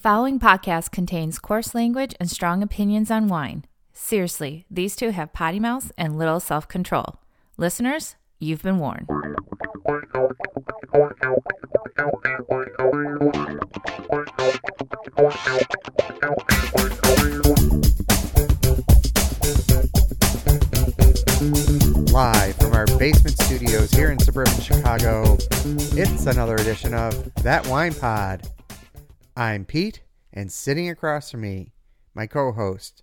following podcast contains coarse language and strong opinions on wine. Seriously, these two have potty mouths and little self control. Listeners, you've been warned. Live from our basement studios here in suburban Chicago, it's another edition of That Wine Pod. I'm Pete, and sitting across from me, my co host,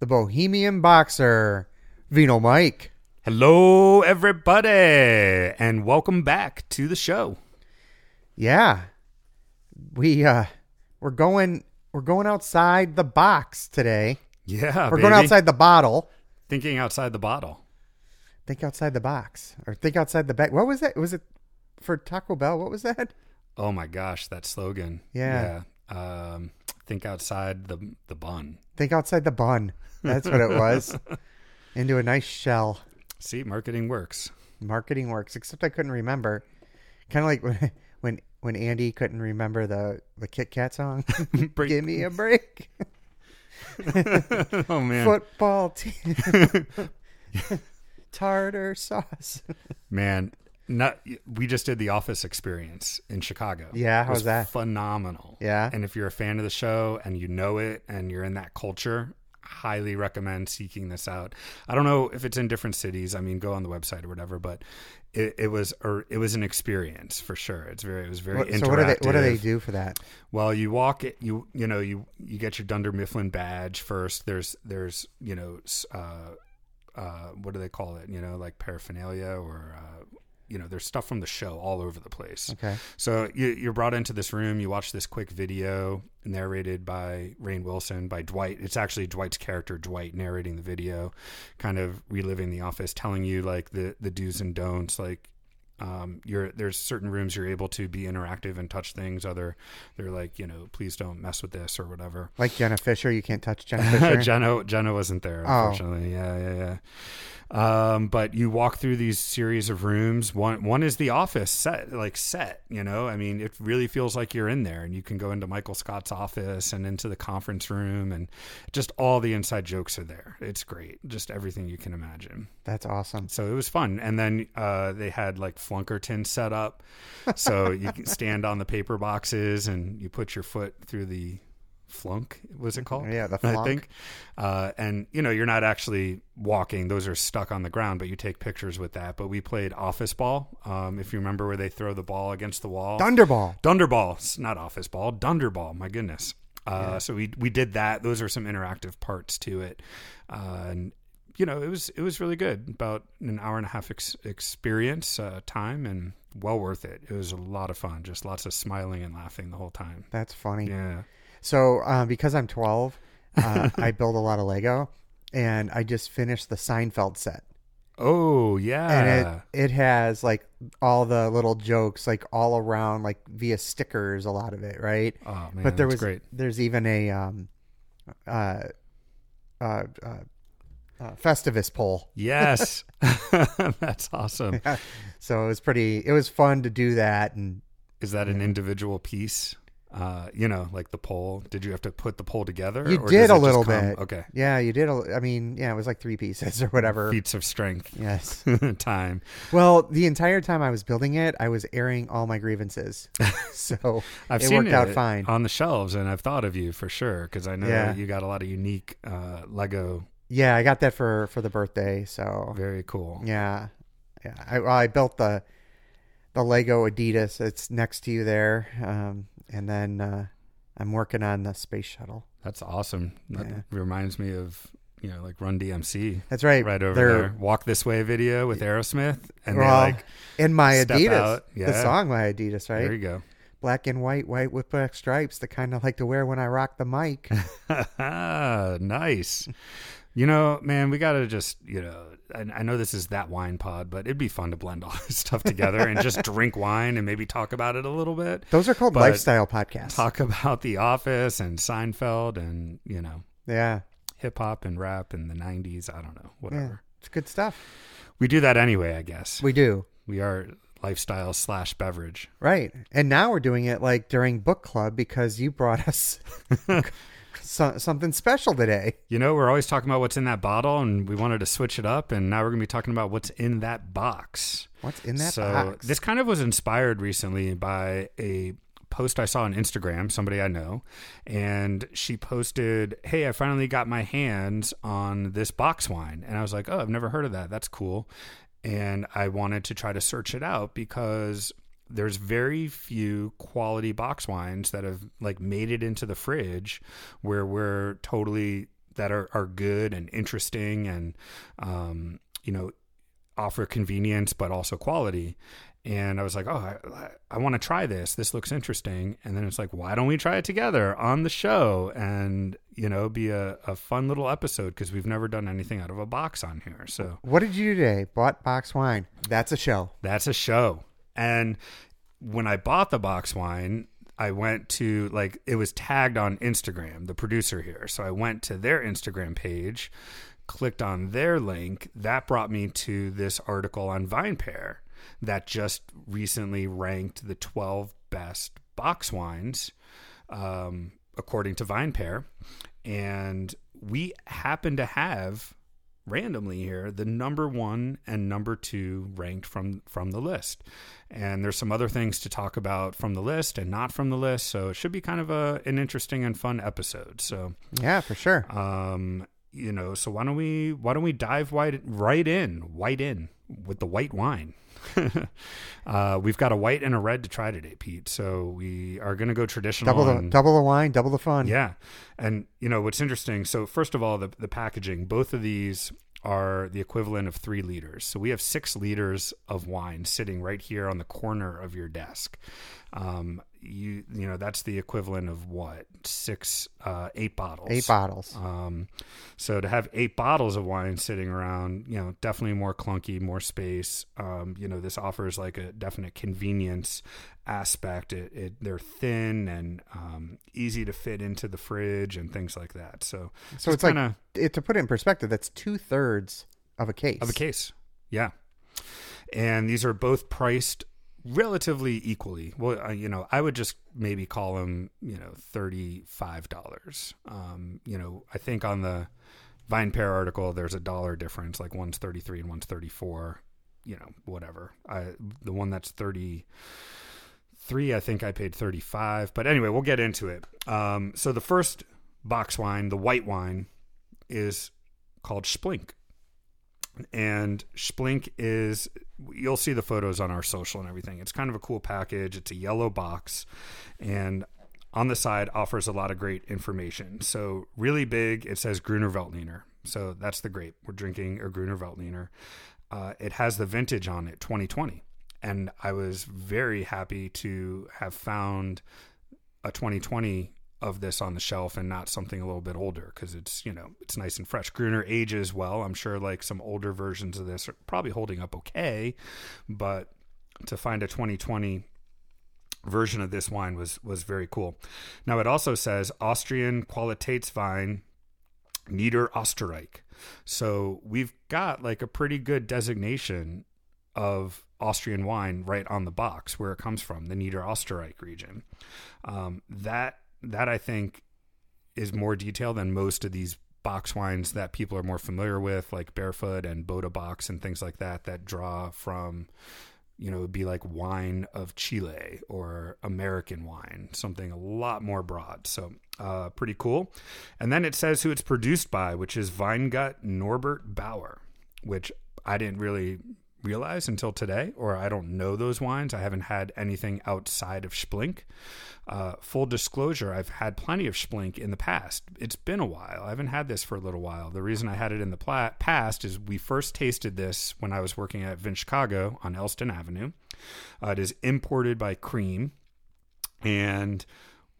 the Bohemian Boxer, Vino Mike. Hello, everybody, and welcome back to the show. Yeah. We uh we're going we're going outside the box today. Yeah, We're going outside the bottle. Thinking outside the bottle. Think outside the box. Or think outside the bag. What was that? Was it for Taco Bell? What was that? Oh my gosh, that slogan. Yeah. Yeah. Um, think outside the the bun. Think outside the bun. That's what it was. Into a nice shell. See, marketing works. Marketing works, except I couldn't remember. Kind of like when when when Andy couldn't remember the the Kit Kat song. Give me a break. oh man, Football team. Tartar sauce. man. Not, we just did the Office experience in Chicago. Yeah, It how's was that? Phenomenal. Yeah. And if you're a fan of the show and you know it and you're in that culture, highly recommend seeking this out. I don't know if it's in different cities. I mean, go on the website or whatever, but it, it was or it was an experience for sure. It's very it was very What- interactive. so what do they what do they do for that? Well, you walk it, you you know you you get your Dunder Mifflin badge first. There's there's you know uh, uh, what do they call it? You know like paraphernalia or uh, you know there's stuff from the show all over the place. Okay. So you, you're brought into this room. You watch this quick video narrated by Rainn Wilson by Dwight. It's actually Dwight's character, Dwight, narrating the video, kind of reliving the office, telling you like the the do's and don'ts, like um, you're there's certain rooms you're able to be interactive and touch things. Other they're like you know please don't mess with this or whatever. Like Jenna Fischer, you can't touch Jenna Fischer. Jenna Jenna wasn't there Oh. unfortunately. Yeah, yeah, yeah. Um, but you walk through these series of rooms. One one is the office set, like set. You know, I mean, it really feels like you're in there, and you can go into Michael Scott's office and into the conference room, and just all the inside jokes are there. It's great, just everything you can imagine. That's awesome. So it was fun. And then uh, they had like Flonkerton set up. So you can stand on the paper boxes and you put your foot through the flunk, was it called? Yeah, the I think. Uh, and, you know, you're not actually walking, those are stuck on the ground, but you take pictures with that. But we played office ball. Um, if you remember where they throw the ball against the wall. Thunderball. Dunderball, It's not office ball, Dunderball. My goodness. Uh, So we we did that. Those are some interactive parts to it, uh, and you know it was it was really good. About an hour and a half ex- experience uh, time, and well worth it. It was a lot of fun. Just lots of smiling and laughing the whole time. That's funny. Yeah. So uh, because I'm 12, uh, I build a lot of Lego, and I just finished the Seinfeld set, Oh yeah. and it it has like all the little jokes like all around like via stickers, a lot of it, right? oh man, but there that's was great. there's even a um, uh, uh, uh, uh, Festivus pole. Yes, that's awesome. So it was pretty. It was fun to do that, and Is that an individual piece? Uh, you know, like the pole. Did you have to put the pole together? you or did a little bit. Okay. Yeah, you did. A, I mean, yeah, it was like three pieces or whatever. Feats of strength. Yes. time. Well, the entire time I was building it, I was airing all my grievances. So I've it seen worked out it fine. on the shelves, and I've thought of you for sure because I know Yeah. you got a lot of unique uh, Lego. Yeah, I got that for for the birthday. So Very cool. yeah, yeah. I, well, I built the the Lego Adidas. It's next to you there, um, and then uh, I'm working on the space shuttle. That's awesome. That Yeah. reminds me of you know like Run DMC That's right. right over They're- there. Walk this way video with Aerosmith, and well, like, in my Adidas, out. the song my Adidas, right? there you go. Black and white, white with black stripes. The kind I like to wear when I rock the mic. nice. You know, man, we got to just, you know, I, I know this is that wine pod, but it'd be fun to blend all this stuff together and just drink wine and maybe talk about it a little bit. Those are called But lifestyle podcasts. Talk about The Office and Seinfeld and, you know, yeah, hip hop and rap in the 90s. I don't know, yeah, whatever. it's good stuff. We do that anyway, I guess. We do. We are lifestyle slash beverage. Right. And now we're doing it like during book club because you brought us so, something special today. You know, we're always talking about what's in that bottle, and we wanted to switch it up, and now we're going to be talking about what's in that box. What's in that so box? this kind of was inspired recently by a post I saw on Instagram, somebody I know, and she posted, "Hey, I finally got my hands on this box wine." And I was like, "Oh, I've never heard of that. That's cool." And I wanted to try to search it out because there's very few quality box wines that have like made it into the fridge where we're totally that are, are good and interesting and um, you know offer convenience but also quality and i was like oh i, I want to try this this looks interesting and then it's like why don't we try it together on the show and you know be a, a fun little episode because we've never done anything out of a box on here so what did you do today? Bought box wine. That's a show. that's a show. And when I bought the box wine, I went to like it was tagged on Instagram, the producer here. So I went to their Instagram page, clicked on their link. That brought me to this article on VinePair that just recently ranked the 12 best box wines um, according to VinePair. And we happen to have randomly here the number one and number two ranked from from the list. And there's some other things to talk about from the list and not from the list so it should be kind of a an interesting and fun episode so. Yeah, for sure. um you know so why don't we why don't we dive right right in white in with the white wine uh we've got a white and a red to try today pete so we are going to go traditional double the double the wine, double the fun. yeah. And you know what's interesting, so first of all, the the packaging, both of these are the equivalent of 3 liters. So we have 6 liters of wine sitting right here on the corner of your desk. Um you you know that's the equivalent of what? 6 uh 8 bottles. Eight bottles. Um, so to have eight bottles of wine sitting around, you know, definitely more clunky, more space. Um, you know, this offers like a definite convenience aspect. It, it they're thin and um, easy to fit into the fridge and things like that. So, So it's like kinda it, to put it in perspective, that's two thirds of a case. of a case, yeah. And these are both priced relatively equally. Well, you know, I would just maybe call them, you know, thirty-five dollars. Um, you know, I think on the VinePair article, there's a dollar difference. Like one's thirty-three and one's thirty-four. You know, whatever. I the one that's thirty three, I think I paid thirty-five. But anyway, we'll get into it. Um, so the first box wine, the white wine, is called Splink and Splink is you'll see the photos on our social and everything. It's kind of a cool package. It's a yellow box and on the side offers a lot of great information. So really big, it says Gruner Veltliner. So that's the grape. We're drinking a Gruner Veltliner. Uh, it has the vintage on it, 2020. And I was very happy to have found a 2020 of this on the shelf and not something a little bit older because it's you know it's nice and fresh. Gruner ages well. I'm sure like some older versions of this are probably holding up okay, but to find a 2020 version of this wine was was very cool. Now it also says Austrian Qualitätswein Nieder Österreich. So we've got like a pretty good designation of Austrian wine right on the box where it comes from, the Nieder Österreich region. Um, that that I think is more detailed than most of these box wines that people are more familiar with, like Barefoot and Bota Box and things like that, that draw from, you know, would be like wine of Chile or American wine, something a lot more broad. So, uh, pretty cool. And then it says who it's produced by, which is Weingut Norbert Bauer, which I didn't really realize until today, or I don't know those wines. I haven't had anything outside of Splink. Uh, full disclosure, I've had plenty of Splink in the past. It's been a while. I haven't had this for a little while. The reason I had it in the past is we first tasted this when I was working at Vin Chicago on Elston Avenue. Uh, it is imported by Cream, and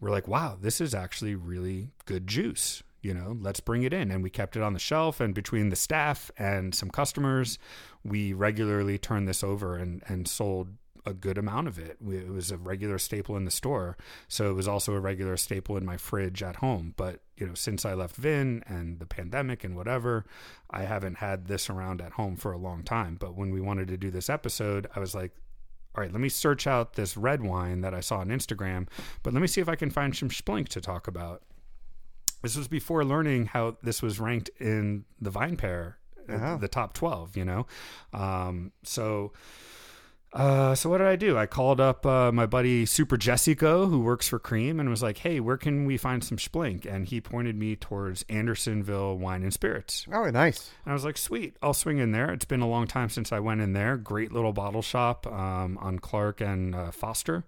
we're like, wow, this is actually really good juice you know, let's bring it in. And we kept it on the shelf. And between the staff and some customers, we regularly turned this over and, and sold a good amount of it. We, it was a regular staple in the store. So it was also a regular staple in my fridge at home. But, you know, since I left Vin and the pandemic and whatever, I haven't had this around at home for a long time. But when we wanted to do this episode, I was like, all right, let me search out this red wine that I saw on Instagram, but let me see if I can find some Splink to talk about. This was before learning how this was ranked in the VinePair, Uh-huh. the top 12, you know? Um, so. Uh, so what did I do? I called up uh, my buddy Super Jessico, who works for Cream, and was like, "Hey, where can we find some Splink?" And he pointed me towards Andersonville Wine and Spirits. Oh, nice. And I was like, "Sweet, I'll swing in there." It's been a long time since I went in there. Great little bottle shop um, on Clark and uh, Foster,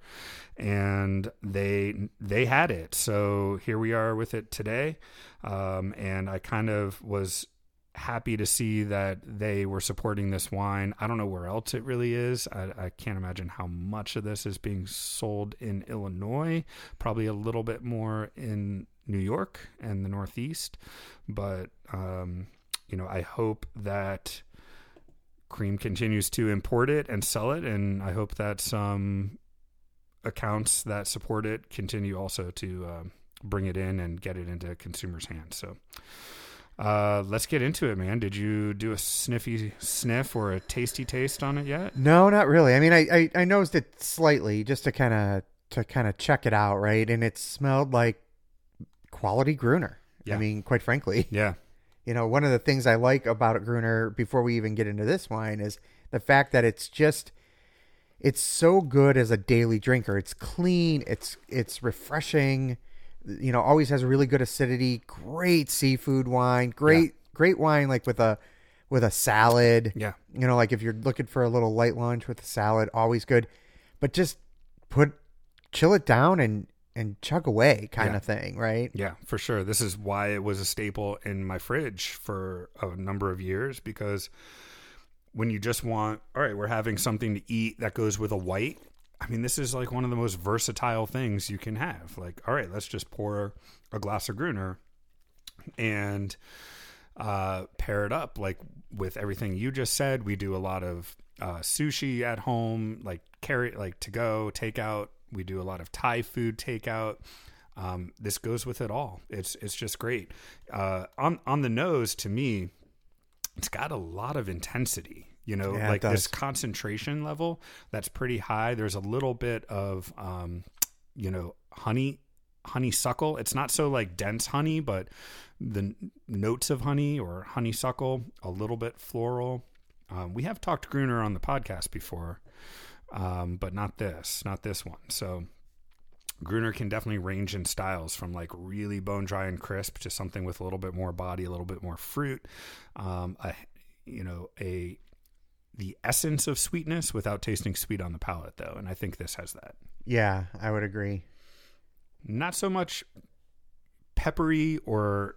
and they they had it. So here we are with it today. Um, and I kind of was happy to see that they were supporting this wine. I don't know where else it really is. I, I can't imagine how much of this is being sold in Illinois. Probably a little bit more in New York and the Northeast. But, um, you know, I hope that Cream continues to import it and sell it. And I hope that some accounts that support it continue also to um, bring it in and get it into consumers' hands. So, uh, let's get into it, man. Did you do a sniffy sniff or a tasty taste on it yet? No, not really. I mean, I I, I nosed it slightly just to kind of to kind of check it out, right? And it smelled like quality Gruner. Yeah. I mean, quite frankly, Yeah, you know, one of the things I like about a Gruner before we even get into this wine is the fact that it's just it's so good as a daily drinker. It's clean, it's it's refreshing, you know, always has a really good acidity, great seafood wine, great great wine like with a with a salad. yeah, You know, like if you're looking for a little light lunch with a salad, always good. But just put chill it down and and chug away kind Yeah. of thing, right? yeah, for sure. This is why it was a staple in my fridge for a number of years because when you just want, all right, we're having something to eat that goes with a white. I mean, this is like one of the most versatile things you can have. Like, all right, let's just pour a glass of Gruner and uh, pair it up like with everything you just said. We do a lot of uh, sushi at home, like carry like to go, takeout. We do a lot of Thai food takeout. Um, this goes with it all. It's it's just great. Uh, on on the nose, to me, it's got a lot of intensity. You know, Yeah, like this concentration level that's pretty high. There's a little bit of um, you know honey honeysuckle. It's not so like dense honey, but the notes of honey or honeysuckle, a little bit floral. Um, we have talked Gruner on the podcast before, um, but not this, not this one. So Gruner can definitely range in styles from like really bone dry and crisp to something with a little bit more body, a little bit more fruit. Um, a, you know, a the essence of sweetness without tasting sweet on the palate, though, and I think this has that. Yeah, I would agree. Not so much peppery or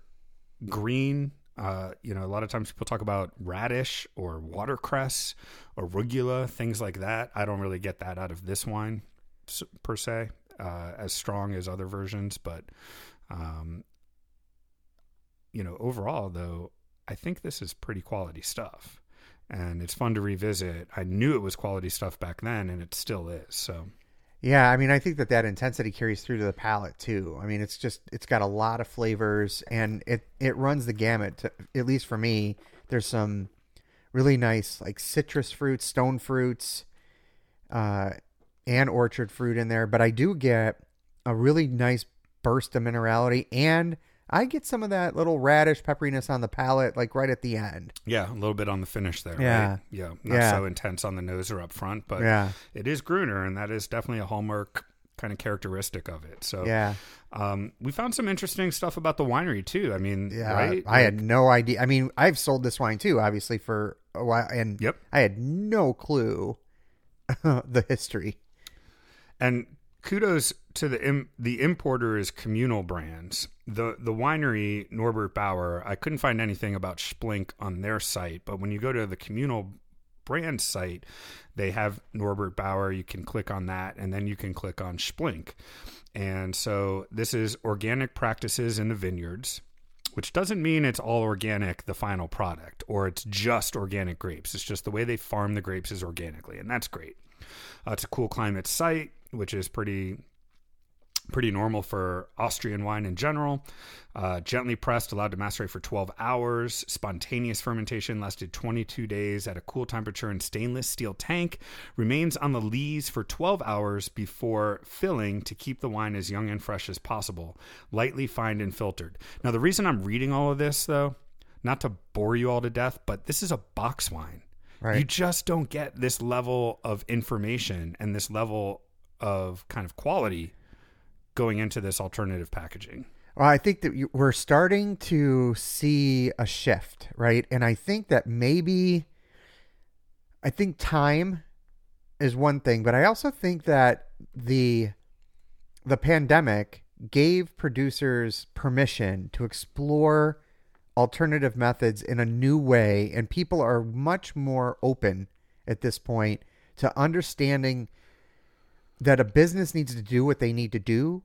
green. Uh, you know, a lot of times people talk about radish or watercress, arugula, things like that. I don't really get that out of this wine per se, uh, as strong as other versions. But, um, you know, overall, though, I think this is pretty quality stuff. And it's fun to revisit. I knew it was quality stuff back then, and it still is. So, Yeah, I mean, I think that that intensity carries through to the palate too. I mean, it's just it's got a lot of flavors and it it runs the gamut. To, at least for me, there's some really nice like citrus fruits, stone fruits, uh, and orchard fruit in there. But I do get a really nice burst of minerality, and I get some of that little radish pepperiness on the palate, like right at the end. Yeah, a little bit on the finish there. Yeah. right? yeah, not Yeah. so intense on the nose or up front, but Yeah, it is Gruner, and that is definitely a hallmark kind of characteristic of it. So, yeah, um, we found some interesting stuff about the winery too. I mean, yeah. right? I had Like, no idea. I mean, I've sold this wine too, obviously for a while, and Yep. I had no clue the history. and kudos to the Im- the importer is communal brands. The the winery Norbert Bauer, I couldn't find anything about Splink on their site, but when you go to the communal brand site, they have Norbert Bauer. You can click on that, and then you can click on Splink. And so this is organic practices in the vineyards, which doesn't mean it's all organic, the final product, or it's just organic grapes. It's just the way they farm the grapes is organically, and that's great. Uh, it's a cool climate site, which is pretty pretty normal for Austrian wine in general. Uh, gently pressed, allowed to macerate for 12 hours. Spontaneous fermentation lasted 22 days at a cool temperature in stainless steel tank. Remains on the lees for 12 hours before filling to keep the wine as young and fresh as possible. Lightly fined and filtered. Now, the reason I'm reading all of this, though, not to bore you all to death, but this is a box wine. Right. You just don't get this level of information and this level of kind of quality going into this alternative packaging. Well, I think that we're starting to see a shift, right? And I think that maybe, I think time is one thing, but I also think that the the pandemic gave producers permission to explore alternative methods in a new way, and people are much more open at this point to understanding that a business needs to do what they need to do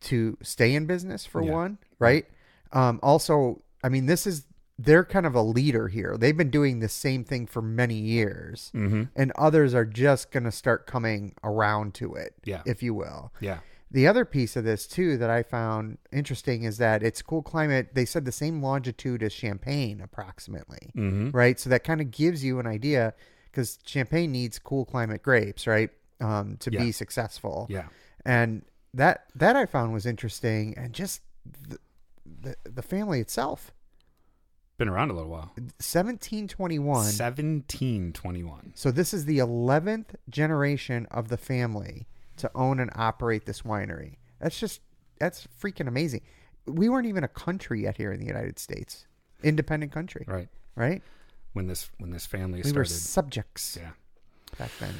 to stay in business for Yeah. one, right? Um, also, I mean, this is they're kind of a leader here. They've been doing the same thing for many years, Mm-hmm. and others are just going to start coming around to it, Yeah. if you will. Yeah. The other piece of this too that I found interesting is that it's cool climate. They said the same longitude as Champagne, approximately, Mm-hmm. right? So that kind of gives you an idea because Champagne needs cool climate grapes, right, um, to Yeah. be successful Yeah. and that that I found was interesting, and just the the, the family itself. Been around a little while. Seventeen twenty one. 1721. So this is the eleventh generation of the family to own and operate this winery. That's just that's freaking amazing. We weren't even a country yet here in the United States, independent country, Right. right? When this when this family We were started. subjects yeah. back then.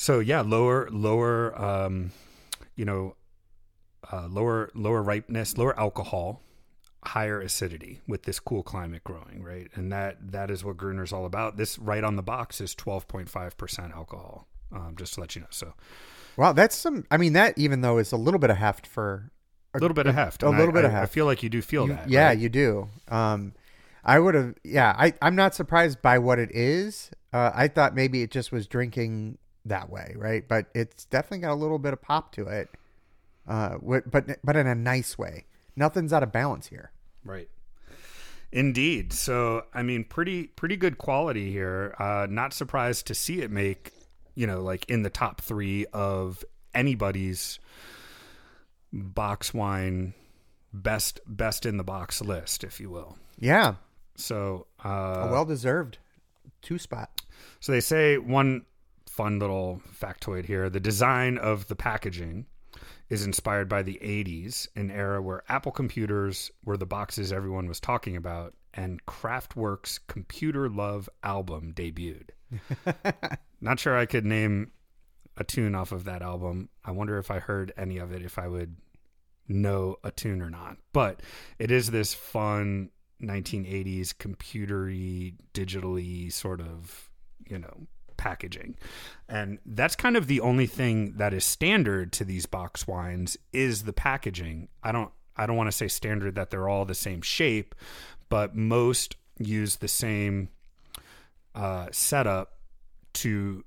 So yeah, lower lower um you know uh, lower lower ripeness, lower alcohol, higher acidity with this cool climate growing, right? And that that is what Gruner's all about. This right on the box is 12.5% alcohol. Um, just to let you know. So Wow, that's some. I mean, that even though is a little bit of heft for a little bit of heft. a little I- bit of I- I feel like you do feel You- that. yeah, right? you do. Um, I would have. Yeah, I I'm not surprised by what it is. Uh, I thought maybe it just was drinking that way, right? But it's definitely got a little bit of pop to it. Uh, but but in a nice way. Nothing's out of balance here. Right. Indeed. So, I mean, pretty pretty good quality here. Uh, not surprised to see it make, you know, like in the top three of anybody's box wine best best in the box list, if you will. Yeah, So, uh, a well deserved two spot. so they say one fun little factoid here: the design of the packaging is inspired by the 80s, an era where Apple computers were the boxes everyone was talking about, and Kraftwerk's Computer Love album debuted. Not sure I could name a tune off of that album. I wonder if I heard any of it, if I would know a tune or not. But it is this fun 1980s computery, digitally sort of, you know, packaging. And that's kind of the only thing that is standard to these box wines is the packaging. I don't I don't want to say standard that they're all the same shape, but most use the same uh, setup to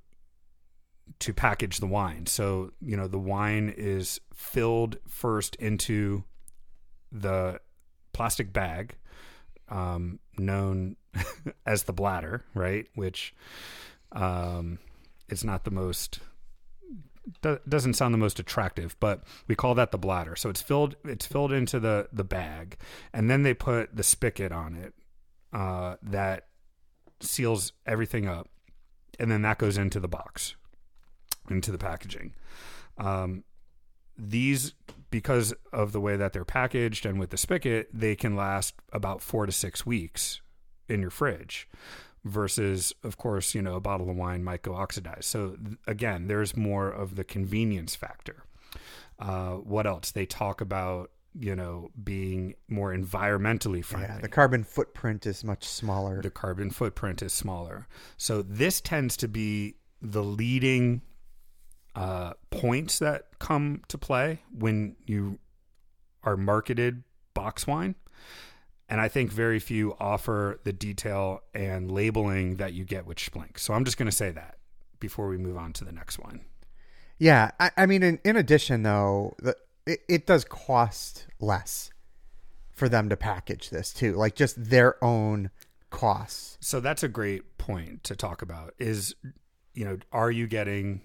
to package the wine. So, you know, the wine is filled first into the plastic bag, um, known as the bladder, right? Which um, it's not the most do- doesn't sound the most attractive, but we call that the bladder. So it's filled it's filled into the the bag, and then they put the spigot on it uh, that seals everything up, and then that goes into the box, into the packaging. Um, these because of the way that they're packaged and with the spigot, they can last about four to six weeks in your fridge versus of course you know a bottle of wine might go oxidized so th- again there's more of the convenience factor uh, what else they talk about you know being more environmentally friendly Yeah, the carbon footprint is much smaller. the carbon footprint is smaller. So this tends to be the leading uh, points that come to play when you are marketed box wine. And I think very few offer the detail and labeling that you get with Splink. So I'm just going to say that before we move on to the next one. Yeah, I, I mean, in, in addition, though, the, it, it does cost less for them to package this too, like just their own costs. So that's a great point to talk about. Is you know, are you getting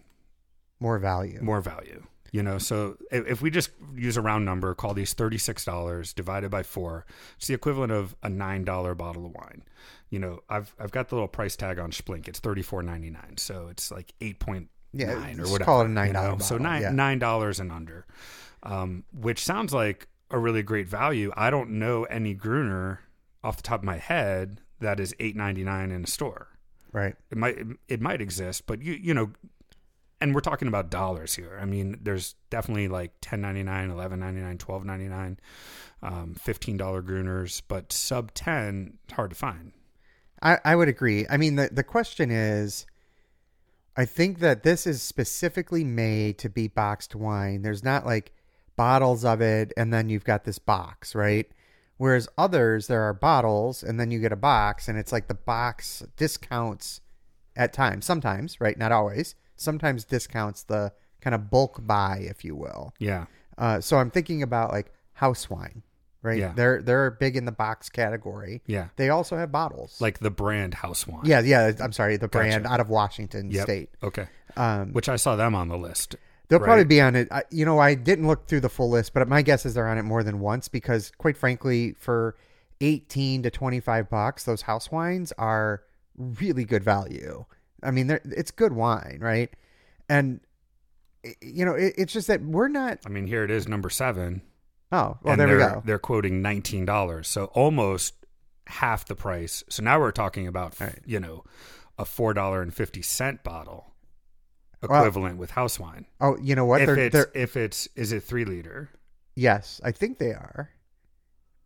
More value. more value? You know, so if, if we just use a round number, call these thirty six dollars divided by four, it's the equivalent of a nine dollar bottle of wine. You know, I've I've got the little price tag on Splink. It's thirty four ninety nine, so it's like eight point Yeah, nine or just whatever. call it a $9 know? So nine yeah. nine dollars and under, um, which sounds like a really great value. I don't know any Gruner off the top of my head that is eight ninety nine in a store. Right. It might it might exist, but you you know, and we're talking about dollars here. I mean, there's definitely like ten ninety nine, eleven ninety nine, twelve ninety nine, um, fifteen dollar Gruners, but sub ten hard to find. I, I would agree. I mean, the, the question is I think that this is specifically made to be boxed wine. There's not like bottles of it and then you've got this box, right? Whereas others, there are bottles and then you get a box and it's like the box discounts at times, sometimes, right? Not always. Sometimes discounts the kind of bulk buy, if you will. Yeah, Uh, so I'm thinking about like house wine, right? Yeah. They're they're big in the box category. yeah, They also have bottles. like the brand House Wine. Yeah, yeah. I'm sorry, the brand Gotcha. out of Washington Yep. State. Okay. Um, Which I saw them on the list. they'll right. probably be on it. I, you know, I didn't look through the full list, but my guess is they're on it more than once because, quite frankly, for 18 to 25 bucks, those house wines are really good value. I mean, it's good wine, right? And you know, it, it's just that we're not. I mean, here it is, number seven. Oh, well, and there we go. They're quoting nineteen dollars, so almost half the price. So now we're talking about Right. you know a four dollar and fifty cent bottle Well- equivalent with house wine. Oh, you know what? if They're, it's they're if it's is it three liter? yes, I think they are.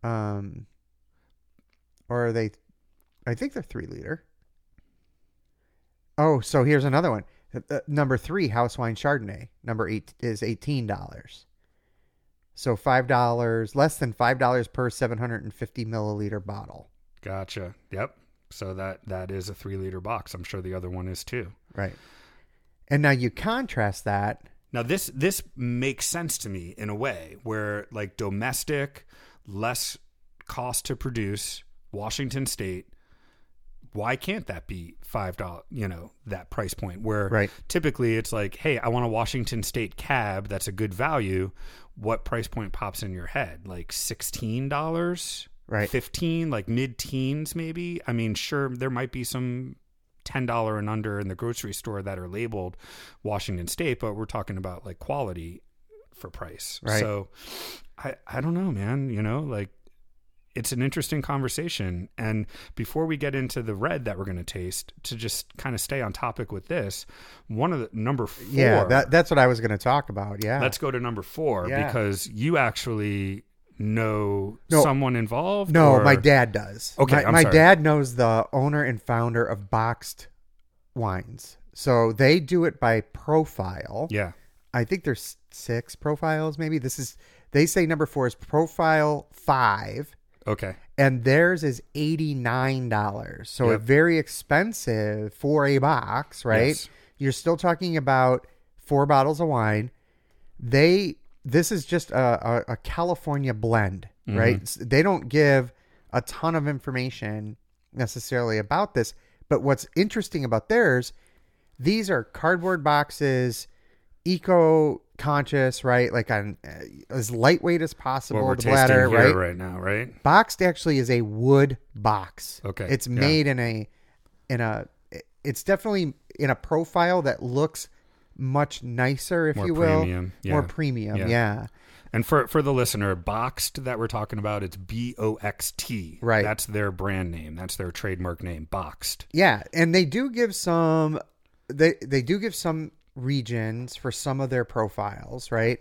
Um, or are they? I think they're three liter. Oh, so here's another one. Uh, uh, number three, house wine Chardonnay. Number eight is eighteen dollars. So five dollars, less than five dollars per seven hundred and fifty milliliter bottle. Gotcha. Yep. So that that is a three liter box. I'm sure the other one is too. Right. And now you contrast that. Now this this makes sense to me in a way where like domestic, less cost to produce, Washington State. Why can't that be five dollar? You know that price point where Right. typically it's like, hey, I want a Washington State cab that's a good value. What price point pops in your head? Like sixteen dollars, Right. Fifteen, like mid teens, maybe. I mean, sure, there might be some ten dollar and under in the grocery store that are labeled Washington State, but we're talking about like quality for price. Right. So I I don't know, man. You know, like it's an interesting conversation. And before we get into the red that we're going to taste, to just kind of stay on topic with this, one of the number four. Yeah, that that's what I was going to talk about. Yeah. let's go to number four Yeah. because you actually know No. someone involved. No, or- my dad does. Okay, my, my dad knows the owner and founder of Boxt Wines. So they do it by profile. Yeah. I think there's six profiles. Maybe this is. They say number four is profile five, Okay. and theirs is eighty nine dollars. So Yep. very expensive for a box, right? Yes. You're still talking about four bottles of wine. They this is just a, a, a California blend, Mm-hmm. right? They don't give a ton of information necessarily about this, but what's interesting about theirs, these are cardboard boxes, eco conscious, right? Like on uh, as lightweight as possible. What we're the tasting bladder, here right? right now, right? Boxt actually is a wood box. Okay, It's yeah. made in a in a it's definitely in a profile that looks much nicer, if More you will. premium, More premium, Yeah. yeah. And for for the listener, Boxt that we're talking about, it's B O X T. Right. That's their brand name. That's their trademark name. Boxt. Yeah, and they do give some they they do give some regions for some of their profiles, right?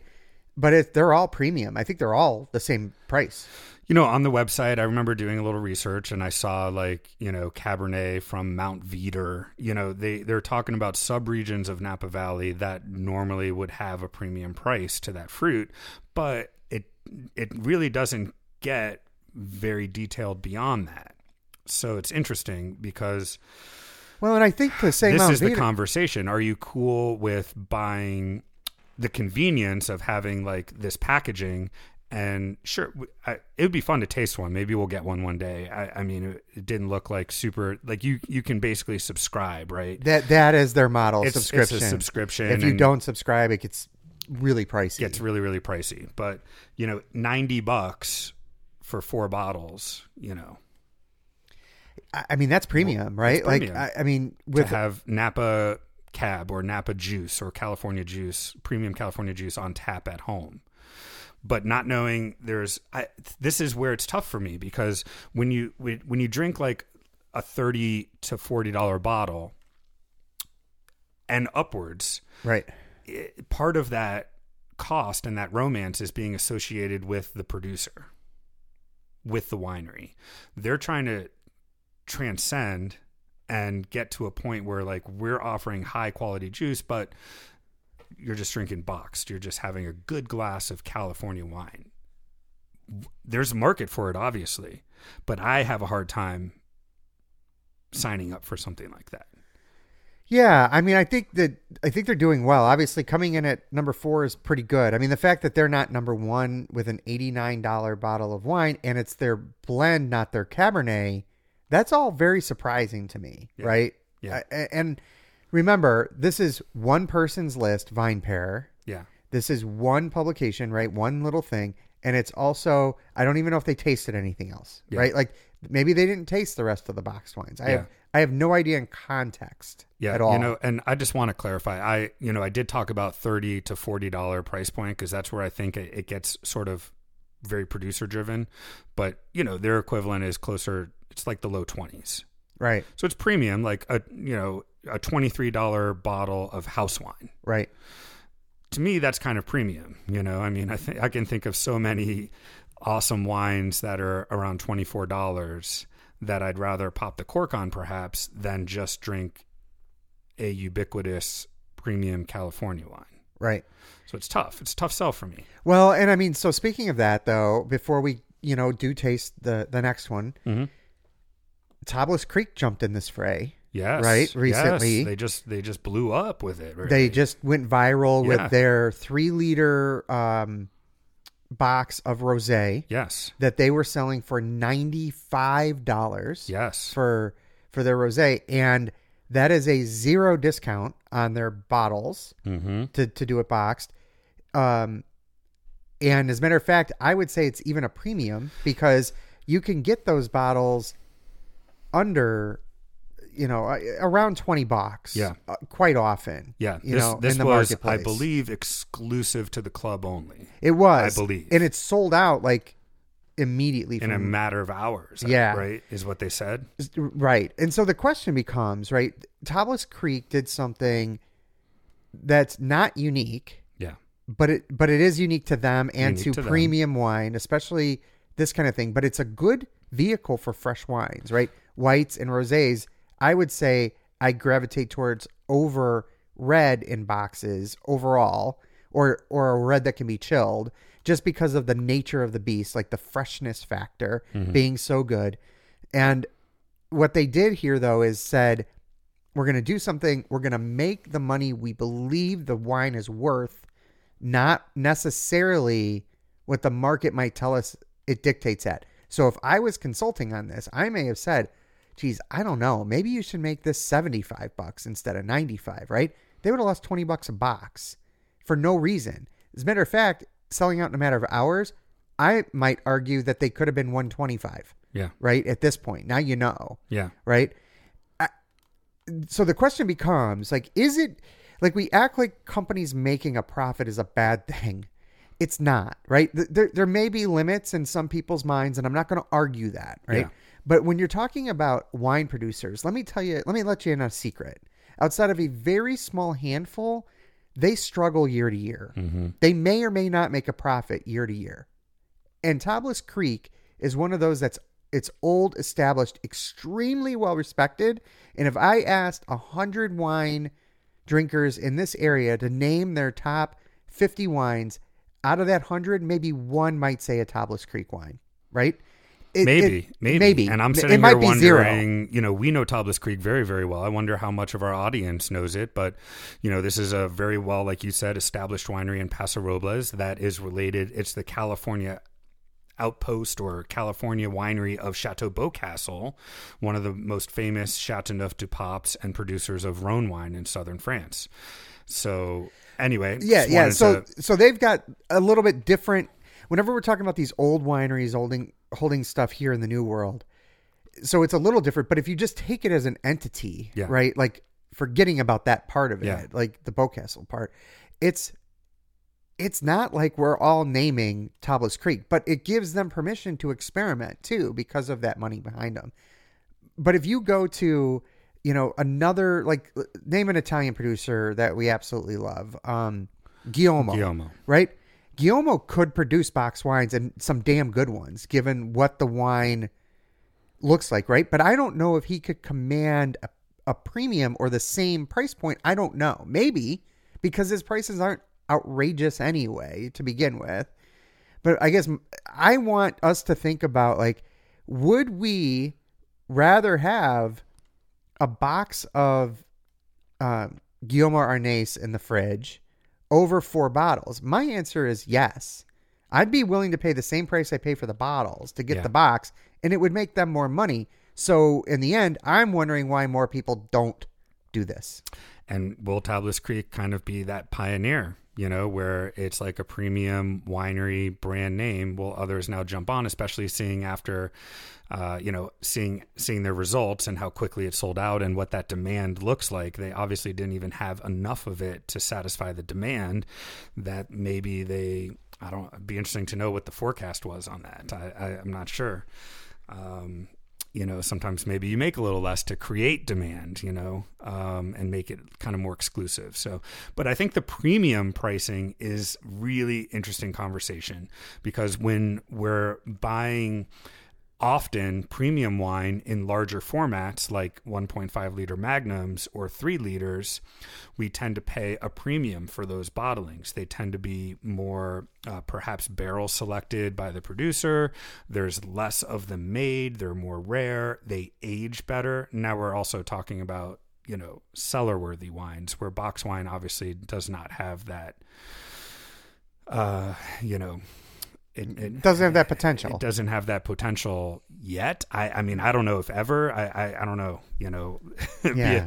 But it, they're all premium. I think they're all the same price. You know, on the website, I remember doing a little research and I saw like, you know, Cabernet from Mount Veeder. You know, they, they're talking about subregions of Napa Valley that normally would have a premium price to that fruit, but it it really doesn't get very detailed beyond that. So it's interesting because Well, and I think to say this is the conversation. Are you cool with buying the convenience of having like this packaging and sure I, it would be fun to taste one maybe we'll get one one day i, I mean it, it didn't look like super like you you can basically subscribe right That that is their model It's- it's a subscription. subscription If you don't subscribe, it gets really pricey. gets really really pricey but you know 90 bucks for four bottles you know I mean, that's premium, right? premium. Like, I, I mean, to have napa cab or napa juice or california juice premium california juice on tap at home but not knowing there's I, this is where it's tough for me because when you when you drink like a 30 to 40 dollar bottle and upwards right, it, part of that cost and that romance is being associated with the producer with the winery they're trying to transcend and get to a point where like we're offering high quality juice but you're just drinking boxed you're just having a good glass of california wine there's a market for it obviously but i have a hard time signing up for something like that yeah. I mean, I think that I think they're doing well. Obviously, coming in at number four is pretty good. I mean, the fact that they're not number one with an eighty-nine dollar bottle of wine and it's their blend, not their Cabernet, that's all very surprising to me, Yeah. right? Yeah. Uh, and remember, this is one person's list, VinePair. yeah This is one publication, right? One little thing. And it's also, I don't even know if they tasted anything else, Yeah. right? Like maybe they didn't taste the rest of the boxed wines. I Yeah. have, I have no idea in context yeah at all. you know and i just want to clarify i you know i did talk about 30 to 40 dollar price point because that's where i think it, it gets sort of very producer driven but you know their equivalent is closer it's like the low 20s right, so it's premium like a you know a $23 bottle of house wine. Right. to me that's kind of premium you know? I mean i think i can think of so many awesome wines that are around $24 that i'd rather pop the cork on perhaps than just drink a ubiquitous premium california wine. Right. so it's tough. It's a tough sell for me. Well, and I mean, so speaking of that, though, before we, you know, do taste the the next one, mm-hmm. Tablas Creek jumped in this fray. yes Right, yes. recently. they just they just blew up with it right? They just went viral Yeah. with their three liter um, box of rosé yes that they were selling for ninety five dollars. yes for for their rosé, and that is a zero discount on their bottles mm-hmm. to to do it boxed. Um, and as a matter of fact, I would say it's even a premium because you can get those bottles under, you know, around twenty bucks. Yeah. uh, quite often. yeah you this, know, this in the was i believe exclusive to the club only it was. I believe. and it's sold out like immediately. in a matter of hours Yeah. right is what they said Right. And so the question becomes, right, Tablas Creek did something that's not unique, yeah but it but it is unique to them and Unique to, to them. premium wine, especially this kind of thing, but it's a good vehicle for fresh wines, right? Whites and rosés, I would say I gravitate towards over red in boxes overall or or a red that can be chilled just because of the nature of the beast, like the freshness factor mm-hmm. being so good. And what they did here though is said we're going to do something. We're going to make the money we believe the wine is worth not necessarily what the market might tell us it dictates at. So if i was consulting on this i may have said geez i don't know maybe you should make this 75 bucks instead of 95 right they would have lost 20 bucks a box for no reason as a matter of fact selling out in a matter of hours i might argue that they could have been 125 yeah right at this point now you know yeah right? I, so the question becomes like, is it like we act like companies making a profit is a bad thing? It's not, right? There, there may be limits in some people's minds, and I'm not going to argue that, right? Yeah. But when you're talking about wine producers, let me tell you, let me let you in on a secret. Outside of a very small handful, they struggle year to year. Mm-hmm. They may or may not make a profit year to year. And Tablas Creek is one of those that's it's old, established, extremely well respected. And if I asked a hundred wine drinkers in this area to name their top fifty wines, out of that hundred, maybe one might say a Tablas Creek wine, right? It- maybe, it- maybe, maybe. And I'm It sitting might here be zero. wondering. You know, we know Tablas Creek very, very well. I wonder how much of our audience knows it. But you know, this is a very well, like you said, established winery in Paso Robles that is related. It's the California outpost or California winery of Chateau Beaucastel, one of the most famous Chateauneuf du Papes and producers of Rhone wine in southern France. So, anyway, Yeah, yeah. So to- so they've got a little bit different. Whenever we're talking about these old wineries holding holding stuff here in the new world, so it's a little different. But if you just take it as an entity, Yeah. right? Like forgetting about that part of it, Yeah. like the Beaucastel part, it's it's not like we're all naming Tablas Creek, but it gives them permission to experiment too because of that money behind them. But if you go to, you know, another like name an Italian producer that we absolutely love, um, Guillermo, Guillermo. right? Guillermo could produce box wines and some damn good ones, given what the wine looks like, right? But I don't know if he could command a, a premium or the same price point. I don't know. Maybe because his prices aren't outrageous anyway to begin with. But I guess I want us to think about like, would we rather have a box of um, Guillermo Arnais in the fridge over four bottles? My answer is yes. I'd be willing to pay the same price I pay for the bottles to get Yeah. the box, and it would make them more money. So in the end, I'm wondering why more people don't do this. And will Tablas Creek kind of be that pioneer, you know, where it's like a premium winery brand name? Will others now jump on, especially seeing after, uh, you know, seeing seeing their results and how quickly it sold out and what that demand looks like? They obviously didn't even have enough of it to satisfy the demand. That maybe they, I don't. It'd be interesting to know what the forecast was on that. I, I, I'm not sure. Um, you know, sometimes maybe you make a little less to create demand, you know, um, and make it kind of more exclusive. So, but I think the premium pricing is really interesting conversation because when we're buying often premium wine in larger formats like 1.5 liter magnums or 3 liters we tend to pay a premium for those bottlings. They tend to be more uh, perhaps barrel selected by the producer. There's less of them made. They're more rare. They age better. Now we're also talking about you know cellar worthy wines where box wine obviously does not have that uh you know it, it Doesn't have that potential. it doesn't have that potential yet. I, I mean, I don't know if ever. I, I, I don't know. You know, Yeah.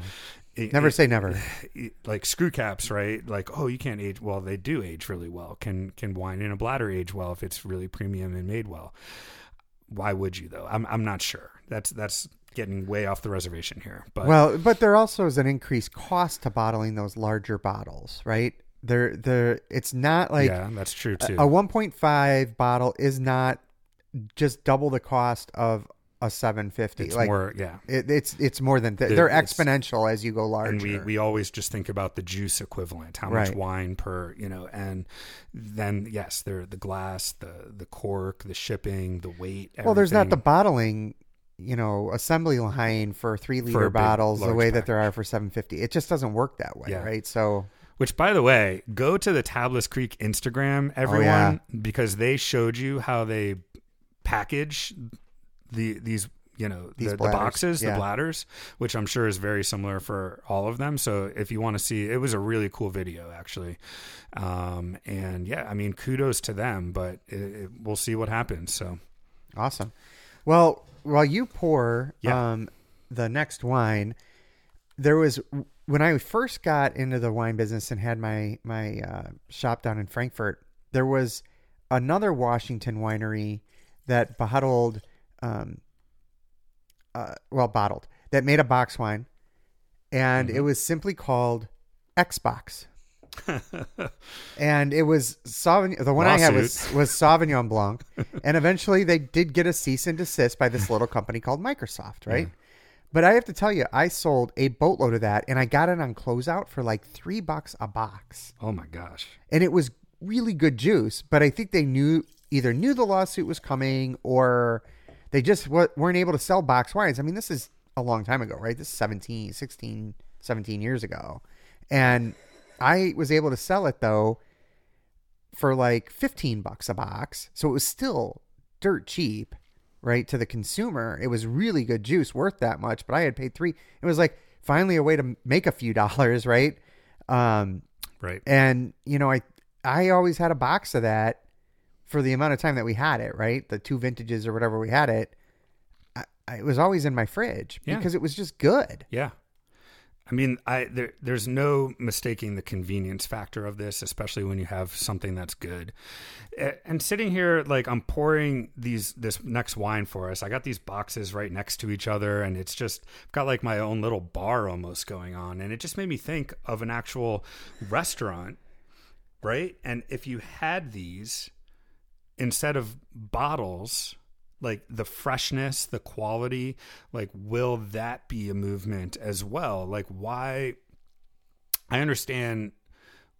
it- Never say never. like screw caps, right? Like, oh, you can't age. Well, they do age really well. Can can wine in a bladder age well if it's really premium and made well? Why would you though? I'm I'm not sure. That's that's getting way off the reservation here. But Well, but there also is an increased cost to bottling those larger bottles, right? There, there. It's not like yeah, that's true too. a 1.5 bottle is not just double the cost of a 750. it's like more, yeah. it, it's it's more than th- The- they're exponential as you go larger. and we, we always just think about the juice equivalent how much wine per you know and then yes there the glass the the cork the shipping the weight well, there's not the bottling, you know, assembly line for three For liter a big, bottles the way that there are for 750. It just doesn't work that way, Yeah. right? So which by the way go to the tablas creek instagram everyone yeah. because they showed you how they package the these you know the, the boxes yeah. the bladders which i'm sure is very similar for all of them so if you want to see it was a really cool video actually um, and yeah i mean kudos to them but it, it, we'll see what happens so Awesome. Well, while you pour Yeah. um, the next wine, there was when I first got into the wine business and had my my uh, shop down in Frankfurt. There was another Washington winery that bottled, um, uh, well, bottled that made a box wine, and Mm-hmm. it was simply called Xbox. and it was Sauvignon. The one I had was was Sauvignon Blanc, and eventually they did get a cease and desist by this little company called Microsoft, right? But I have to tell you, I sold a boatload of that, and I got it on closeout for like three bucks a box, oh my gosh and it was really good juice. But I think they knew either knew the lawsuit was coming, or they just weren't able to sell box wines. I mean, this is a long time ago, right? This is 17, 16, 17 years ago, and I was able to sell it though for like 15 bucks a box. So it was still dirt cheap. Right, to the consumer. It was really good juice, worth that much, but I had paid three. It was like finally a way to make a few dollars, right? Um, Right. and you know, I I always had a box of that for the amount of time that we had it, right? The two vintages or whatever we had it. I, I, it was always in my fridge Yeah. because it was just good. Yeah. I mean, I there, there's no mistaking the convenience factor of this, especially when you have something that's good. And sitting here, like I'm pouring these this next wine for us. I got these boxes right next to each other, and it's just I've got like my own little bar almost going on, and it just made me think of an actual restaurant, right? And if you had these instead of bottles like the freshness the quality like will that be a movement as well? Like why i understand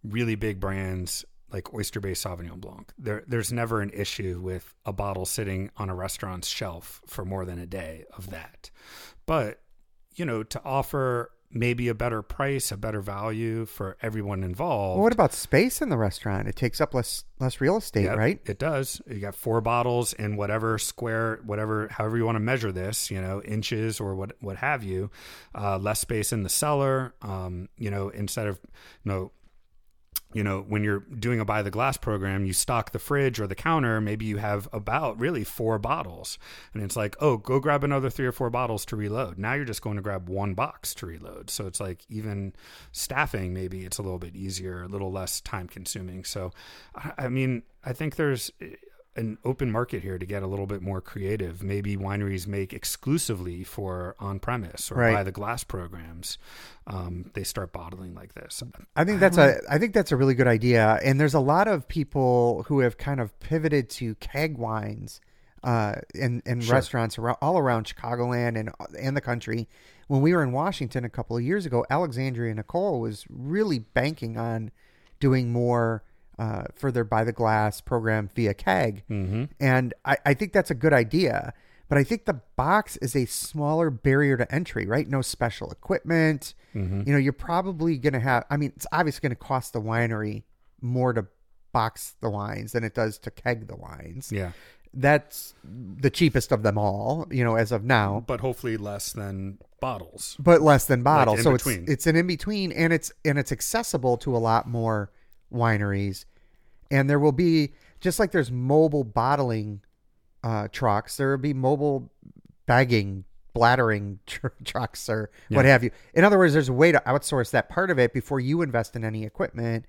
really big brands like oyster bay sauvignon blanc. There there's never an issue with a bottle sitting on a restaurant's shelf for more than a day of that. But you know to offer maybe a better price a better value for everyone involved Well, what about space in the restaurant? It takes up less less real estate, Yep, right? It does. You got four bottles in whatever square, whatever, however you want to measure this, you know, inches or what, what have you. Uh, less space in the cellar. Um, you know, instead of, you know, you know, when you're doing a buy the glass program, you stock the fridge or the counter. Maybe you have about really four bottles, and it's like, oh, go grab another three or four bottles to reload. Now you're just going to grab one box to reload. So it's like even staffing, maybe it's a little bit easier, a little less time consuming. So, I mean, I think there's an open market here to get a little bit more creative. Maybe wineries make exclusively for on premise or Right. buy the glass programs. Um, they start bottling like this. I think that's a I think that's a really good idea. And there's a lot of people who have kind of pivoted to keg wines uh, in in Sure. restaurants around, all around Chicagoland and and the country. When we were in Washington a couple of years ago, Alexandria Nicole was really banking on doing more uh, for their by the glass program via keg, Mm-hmm. and I, I think that's a good idea. But I think the box is a smaller barrier to entry, right? No special equipment. Mm-hmm. You know, you're probably going to have, I mean, it's obviously going to cost the winery more to box the wines than it does to keg the wines. Yeah. That's the cheapest of them all, you know, as of now, But hopefully less than bottles. but less than bottles. in so between. it's it's an in between and it's and it's accessible to a lot more wineries. And there will be just like there's mobile bottling uh, trucks, there will be mobile bagging, bladdering tr- trucks or what Yeah. have you. In other words, there's a way to outsource that part of it before you invest in any equipment.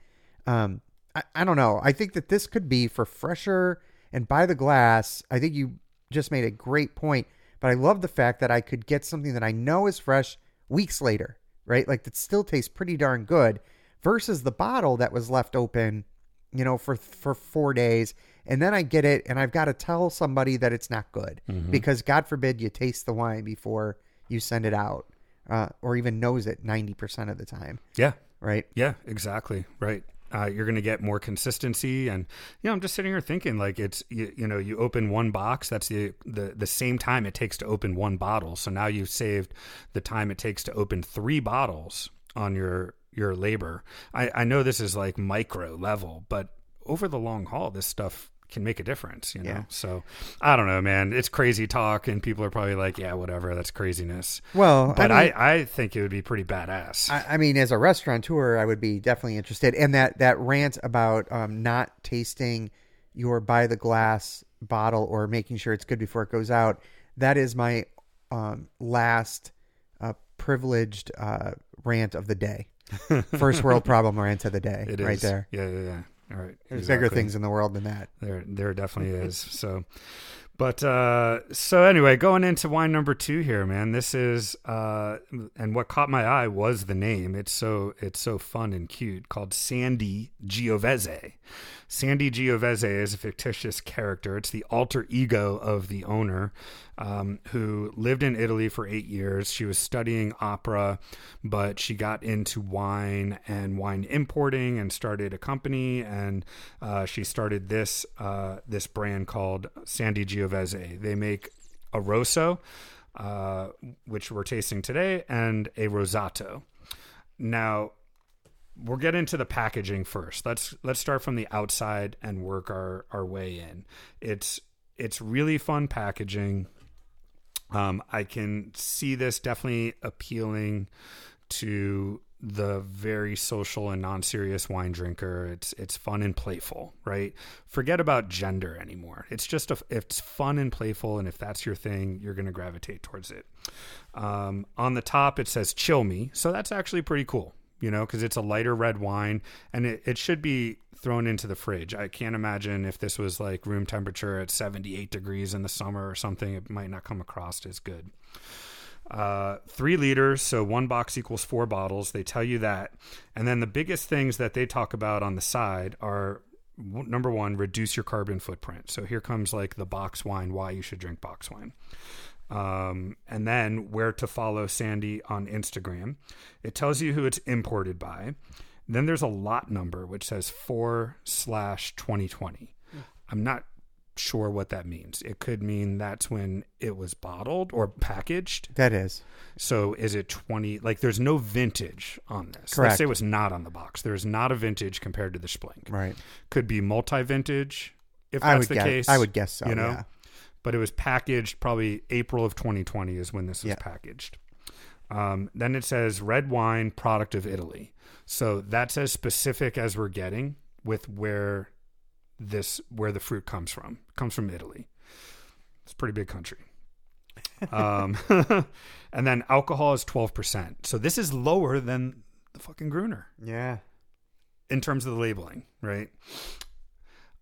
Um, I, I don't know. I think that this could be for fresher and by the glass. I think you just made a great point, but I love the fact that I could get something that I know is fresh weeks later, right? Like that still tastes pretty darn good versus the bottle that was left open, you know, for for 4 days and then I get it and I've got to tell somebody that it's not good because god forbid you taste the wine before you send it out uh, or even knows it 90% of the time, Yeah. right? Yeah, exactly. Right. Uh, you're going to get more consistency, and you know, I'm just sitting here thinking like it's you, you know, you open one box, that's the, the the same time it takes to open one bottle. So now you've saved the time it takes to open three bottles on your your labor. I, I know this is like micro level, but over the long haul, this stuff can make a difference. You know, Yeah. so I don't know, man. It's crazy talk, and people are probably like, yeah, whatever, that's craziness. Well, But I, mean, I, I think it would be pretty badass. I, I mean, as a restaurateur, I would be definitely interested. And that that rant about um, not tasting your by the glass bottle or making sure it's good before it goes out. That is my um, last uh, privileged uh, rant of the day. First world problem rant of the day, It right is. there. Yeah, yeah, yeah. All right. There's bigger things in the world than that. There, there definitely is. So, but uh, so anyway, going into wine number two here, man. This is uh, and what caught my eye was the name. It's so it's so fun and cute. Called Sandy Giovese. Sandy Giovese is a fictitious character. It's the alter ego of the owner, um, who lived in Italy for eight years. She was studying opera, but she got into wine and wine importing and started a company. And uh, she started this uh, this brand called Sandy Giovese. They make a rosso, uh, which we're tasting today, and a rosato. Now, we'll get into the packaging first. Let's let's start from the outside and work our our way in. It's it's really fun packaging. Um, I can see this definitely appealing to the very social and non-serious wine drinker. It's it's fun and playful, right? Forget about gender anymore. It's just a, it's fun and playful, and if that's your thing, you're going to gravitate towards it. Um, on the top, it says "Chill Me," so that's actually pretty cool, you know, because it's a lighter red wine, and it, it should be thrown into the fridge. I can't imagine if this was like room temperature at 78 degrees in the summer or something, it might not come across as good. Uh, three liters, so one box equals four bottles. They tell you that. And then the biggest things that they talk about on the side are number one, reduce your carbon footprint. So here comes like the box wine, why you should drink box wine. Um, and then where to follow Sandy on Instagram. It tells you who it's imported by. Then there's a lot number which says four slash 2020. I'm not sure what that means. It could mean that's when it was bottled or packaged. That is. So is it 20? Like there's no vintage on this. Let's Correct. say it was not on the box. There's not a vintage compared to the Splink. Right. Could be multi vintage if that's the guess. case. I would guess so. You know? Yeah. But it was packaged probably April of 2020 is when this was Yeah. packaged. Um, then it says red wine, product of Italy. So that's as specific as we're getting with where this where the fruit comes from. It comes from Italy. It's a pretty big country. um, and then alcohol is 12%. So this is lower than the fucking Gruner Yeah. in terms of the labeling, right?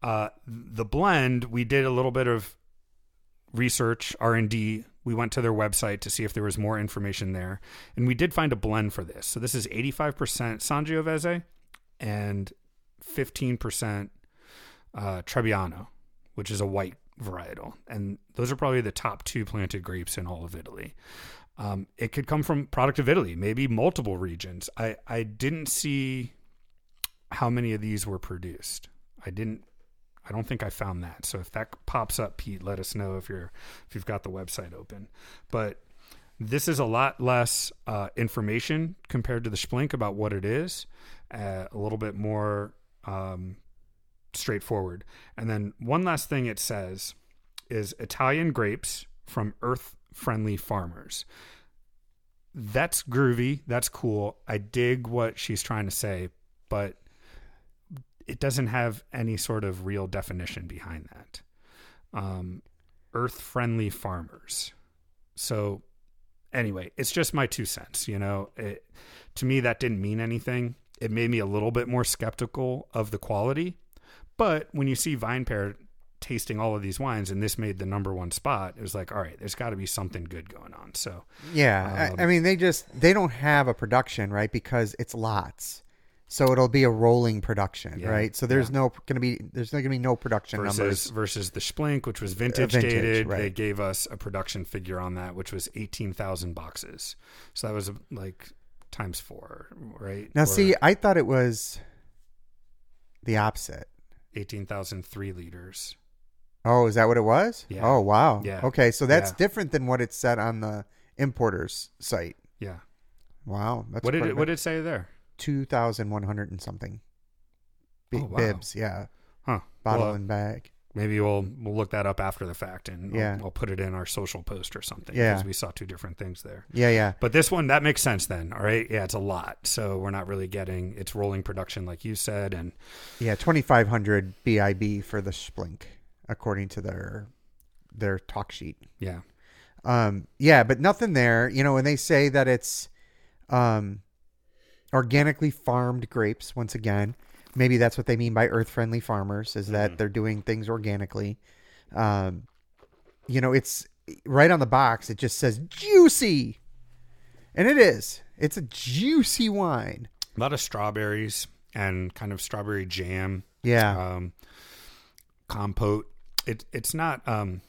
Uh, the blend, we did a little bit of research, R and D. We went to their website to see if there was more information there, and we did find a blend for this. So this is 85% Sangiovese and 15% uh, Trebbiano, which is a white varietal, and those are probably the top two planted grapes in all of Italy. Um, it could come from product of Italy, maybe multiple regions. I I didn't see how many of these were produced. I didn't. I don't think I found that. So if that pops up, Pete, let us know if you're if you've got the website open. But this is a lot less uh, information compared to the Splink about what it is. Uh, a little bit more um, straightforward. And then one last thing it says is Italian grapes from earth friendly farmers. That's groovy. That's cool. I dig what she's trying to say, but it doesn't have any sort of real definition behind that. Um, earth friendly farmers. So, anyway, it's just my two cents. You know, it, to me, that didn't mean anything. It made me a little bit more skeptical of the quality. But when you see VinePair tasting all of these wines and this made the number one spot, it was like, all right, there's got to be something good going on. So, Yeah. Um, I, I mean, they just they don't have a production, right? Because it's lots. So it'll be a rolling production, Yeah, right? So there's no going to be there's not going to be no production versus numbers. versus the Splink, which was vintage, vintage, dated. They gave us a production figure on that, which was eighteen thousand boxes. So that was like times four, right? Now, Or see, I thought it was the opposite. eighteen thousand three liters. Oh, is that what it was? Yeah. Oh, wow. Yeah. Okay, so that's Yeah. different than what it said on the importer's site. Yeah. Wow, that's what did it, what did it say there? Two thousand one hundred and something. B- Oh, wow. Bibs, yeah, Huh. bottle Well, and bag. Maybe we'll we'll look that up after the fact, and Yeah. I'll, I'll put it in our social post or something. Yeah. because we saw two different things there. Yeah, yeah. But this one that makes sense then. All right, yeah, it's a lot, so we're not really getting it's rolling production like you said, and Yeah, twenty five hundred BIB for the Splink, according to their their talk sheet. yeah, Um, yeah, but nothing there. You know, when they say that it's um, organically farmed grapes, once again, maybe that's what they mean by earth friendly farmers, is that Mhm. they're doing things organically. Um, you know, it's right on the box. It just says juicy, and it is. It's a juicy wine. a lot of strawberries and kind of strawberry jam. Yeah, um, compote. It it's not um,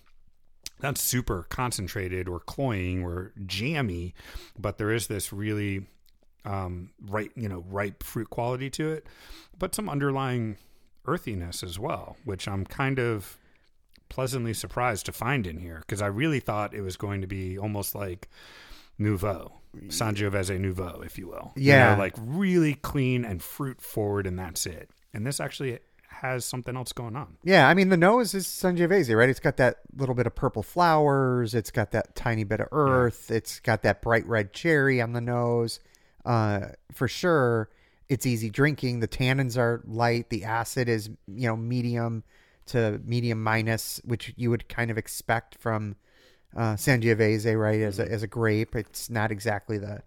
not super concentrated or cloying or jammy, but there is this really um, ripe you know ripe fruit quality to it, but some underlying earthiness as well, which I'm kind of pleasantly surprised to find in here because I really thought it was going to be almost like Nouveau, Sangiovese Nouveau, if you will. You know, Yeah. like really clean and fruit forward, and that's it. And this actually has something else going on. Yeah, I mean the nose is Sangiovese, right? It's got that little bit of purple flowers. It's got that tiny bit of earth. It's got that bright red cherry on the nose. Uh, for sure, it's easy drinking. The tannins are light. The acid is you know medium to medium minus, which you would kind of expect from uh, Sangiovese, right? As a as a grape, it's not exactly the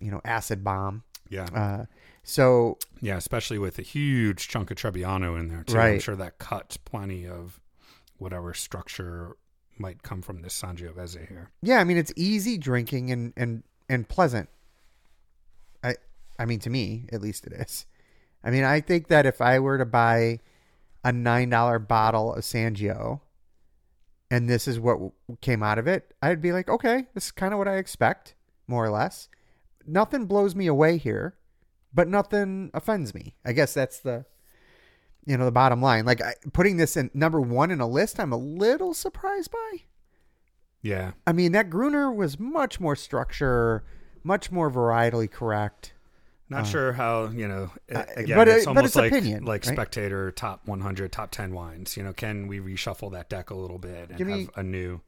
you know acid bomb. Yeah. Uh, so Yeah, especially with a huge chunk of Trebbiano in there too. I'm sure that cuts plenty of whatever structure might come from this Sangiovese here. Yeah, I mean it's easy drinking and and and pleasant. I mean to me, at least it is. I mean, I think that if I were to buy a $9 bottle of Sangio and this is what came out of it, I'd be like, "Okay, this is kind of what I expect, more or less." Nothing blows me away here, but nothing offends me. I guess that's the you know, the bottom line. Like I, putting this in number 1 in a list, I'm a little surprised by. Yeah. I mean, that Gruner was much more structure, much more varietally correct. Not sure how, you know, uh, again, but it's it- but almost it's like, opinion, like right? spectator top 100, top 10 wines. You know, can we reshuffle that deck a little bit and Give me- have a new?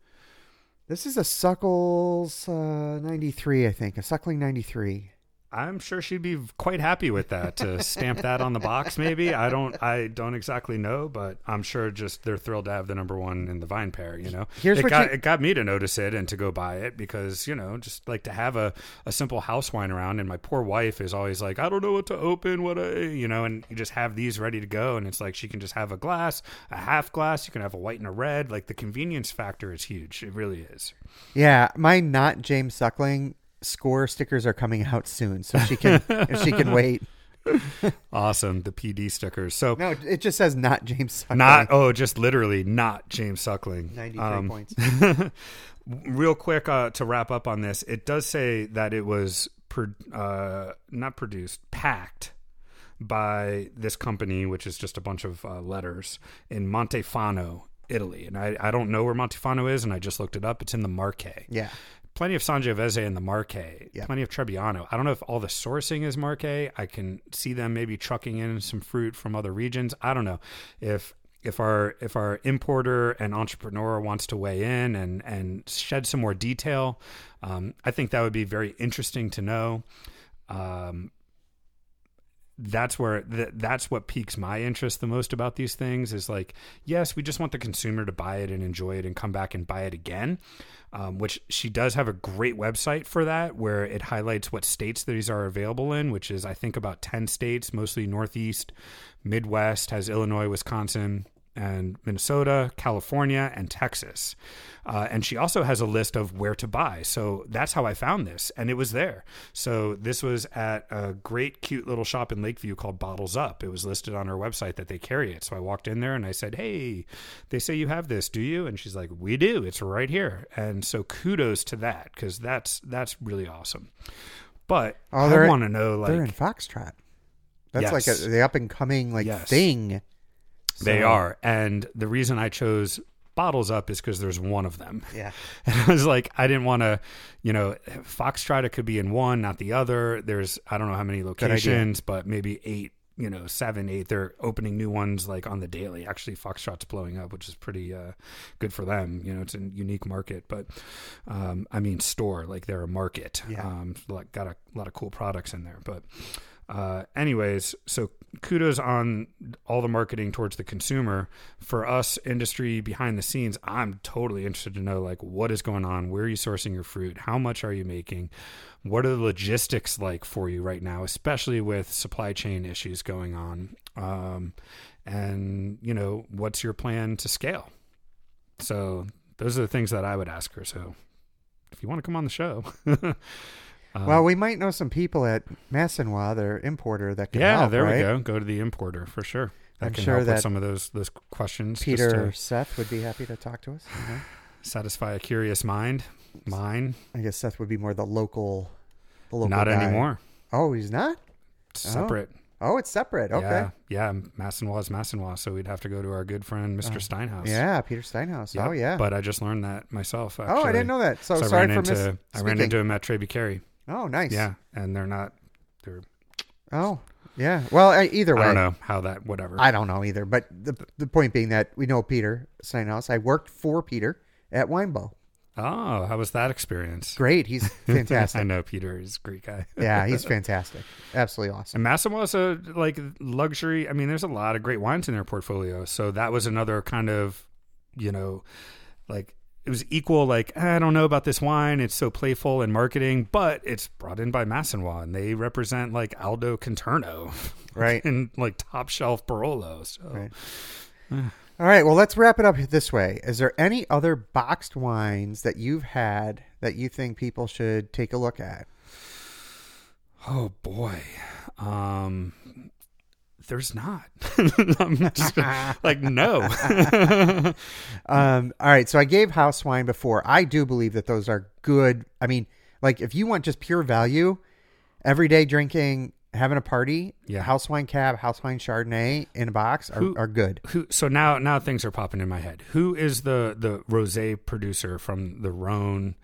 This is a Suckles uh, 93, I think. A Suckling 93. I'm sure she'd be quite happy with that to stamp that on the box. Maybe I don't. I don't exactly know, but I'm sure just they're thrilled to have the number one in the VinePair. You know, Here's it what got you- it got me to notice it and to go buy it because you know just like to have a, a simple house wine around. And my poor wife is always like, I don't know what to open, what I you know, and you just have these ready to go, and it's like she can just have a glass, a half glass. You can have a white and a red. Like the convenience factor is huge. It really is. Yeah, my not James Suckling score stickers are coming out soon, so she can if she can wait. Awesome, the PD stickers. So. No, it just says not James Suckling. Not oh, just literally not James Suckling. 93 Um, points. Real quick uh, to wrap up on this, it does say that it was pro- uh, not produced, packed by this company, which is just a bunch of uh, letters in Montefano, Italy. And I, I don't know where Montefano is, and I just looked it up. It's in the Marche. Yeah. Plenty of Sangiovese in the Marche. Plenty of Trebbiano. I don't know if all the sourcing is Marche. I can see them maybe trucking in some fruit from other regions. I don't know if if our if our importer and entrepreneur wants to weigh in and and shed some more detail. Um, I think that would be very interesting to know. Um, that's where th- that's what piques my interest the most about these things is like yes we just want the consumer to buy it and enjoy it and come back and buy it again um, which she does have a great website for that where it highlights what states these are available in which is i think about 10 states mostly northeast midwest has illinois wisconsin and Minnesota, California, and Texas. Uh, and she also has a list of where to buy. So that's how I found this, and it was there. So this was at a great, cute little shop in Lakeview called Bottles Up. It was listed on her website that they carry it. So I walked in there and I said, Hey, they say you have this, do you? And she's like, We do. It's right here. And so kudos to that because that's that's really awesome. But Oh, I want to know like They're in Foxtrot. That's like a, the up and coming like Yes. thing. They are. And the reason I chose bottles up is because there's one of them. Yeah. And I was like, I didn't want to, you know, Foxtrot, it could be in one, not the other. There's, I don't know how many locations, but maybe eight, you know, seven, eight. They're opening new ones like on the daily. Actually, Foxtrot's blowing up, which is pretty uh, good for them. You know, it's a unique market, but um, I mean, store, like they're a market. Yeah. Um, got a lot of cool products in there. But, uh, anyways, so kudos on all the marketing towards the consumer. For us, industry behind the scenes, I'm totally interested to know like what is going on. Where are you sourcing your fruit? How much are you making? What are the logistics like for you right now, especially with supply chain issues going on? Um, and you know, what's your plan to scale? So those are the things that I would ask her. So if you want to come on the show. Um, well, we might know some people at Massanois, their importer, that can help. yeah, help, there right? we go. Go to the importer for sure. That I'm can sure help that with some of those those questions. Peter to Seth would be happy to talk to us. you know? satisfy a curious mind. Mine, I guess Seth would be more the local, the local. not guy. anymore. Oh, he's not. Separate. Oh, it's separate. Okay. Yeah, yeah. Massanois is Massanois, so we'd have to go to our good friend Mr. Oh. Steinhaus. Yeah, Peter Steinhaus. Yep. Oh, yeah. But I just learned that myself. oh, I didn't know that. So, So I sorry ran for into miss. I ran into him at Trebi Carey. Oh, nice. Yeah, and they're not. They're Oh, Yeah. Well, I, either way, I don't know how that. Whatever. I don't know either. But the the point being that we know Peter Steinhaus. I worked for Peter at Winebow. oh, how was that experience? Great. He's fantastic. I know Peter is a great guy. yeah, he's fantastic. Absolutely awesome. And Massimo is a like luxury. I mean, there's a lot of great wines in their portfolio. So that was another kind of, you know, like it was equal. Like I don't know about this wine. It's so playful in marketing, but it's brought in by Massanois, and they represent like Aldo Conterno, Right. and like top shelf Barolo. So Right. All right. Well, let's wrap it up this way. Is there any other boxed wines that you've had that you think people should take a look at? Oh boy. Um there's not. I'm just like no. Um, all right. So I gave house wine before. I do believe that those are good. I mean, like if you want just pure value, everyday drinking, having a party, Yeah. house wine cab, house wine Chardonnay in a box are, Who- are good. Who so now now things are popping in my head. Who is the the rosé producer from the Rhone?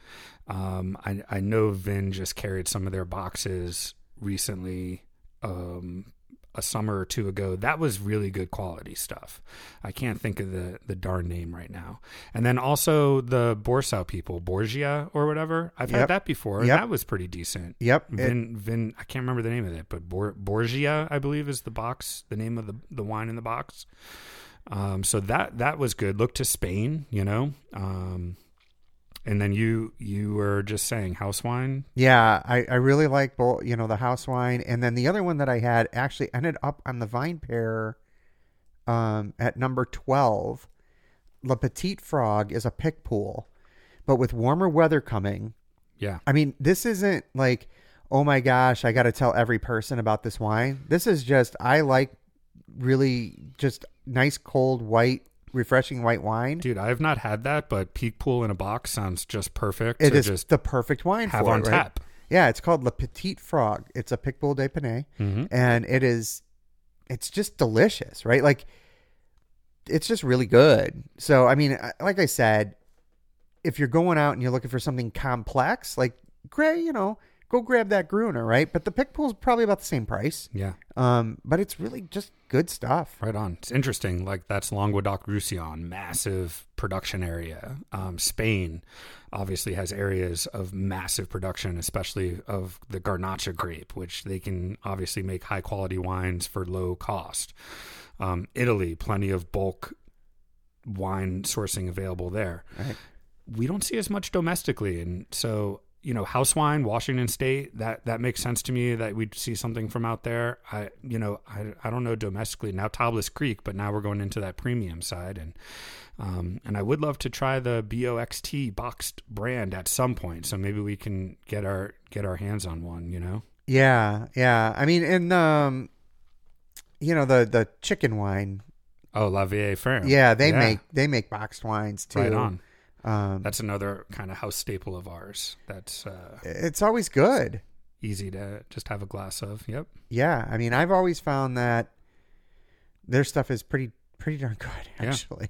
Um I I know Vin just carried some of their boxes recently um a summer or two ago. That was really good quality stuff. I can't think of the the darn name right now. And then also the Borsao people, Borgia or whatever. I've Yep. had that before. Yep. That was pretty decent. Yep. It- Vin, Vin, I can't remember the name of it, but Bor, Borgia, I believe, is the box, the name of the the wine in the box. Um, so that that was good. Look to Spain, you know. Um, and then you you were just saying house wine. Yeah, I, I really like both, you know, the house wine. And then the other one that I had actually ended up on the VinePair um, at number 12. Le Petit Frog is a Picpoul, but with warmer weather coming, Yeah, I mean, this isn't like, oh my gosh, I got to tell every person about this wine. This is just, I like really just nice, cold, white, refreshing white wine. dude, I have not had that, but Picpoul in a box sounds just perfect. It is just the perfect wine have for on it, right? tap. Yeah, it's called Le Petit Frog. It's a Picpoul de Pinet, Mhm. and it is, it's just delicious, right? Like, it's just really good. So, I mean, like I said, if you're going out and you're looking for something complex, like Gray, you know, go grab that Gruner, right? But the Picpoul's probably about the same price. Yeah, Um, but it's really just good stuff. right on. It's interesting. Like that's Languedoc Roussillon, massive production area. Um, Spain obviously has areas of massive production, especially of the Garnacha grape, which they can obviously make high quality wines for low cost. Um, Italy, plenty of bulk wine sourcing available there. Right. We don't see as much domestically, and so you know, house wine, Washington State, that that makes sense to me that we'd see something from out there. I you know, I, I don't know domestically now Tablas Creek, but now we're going into that premium side, and um, and I would love to try the Boxt boxed brand at some point. So maybe we can get our get our hands on one. You know, Yeah, yeah. I mean, and um, you know the the chicken wine. oh La Vieille Ferme. Yeah, they make they make boxed wines too. right on. Um, That's another kind of house staple of ours. That's uh, it's always good. easy to just have a glass of. Yep. Yeah, I mean, I've always found that their stuff is pretty pretty darn good, Yeah. actually.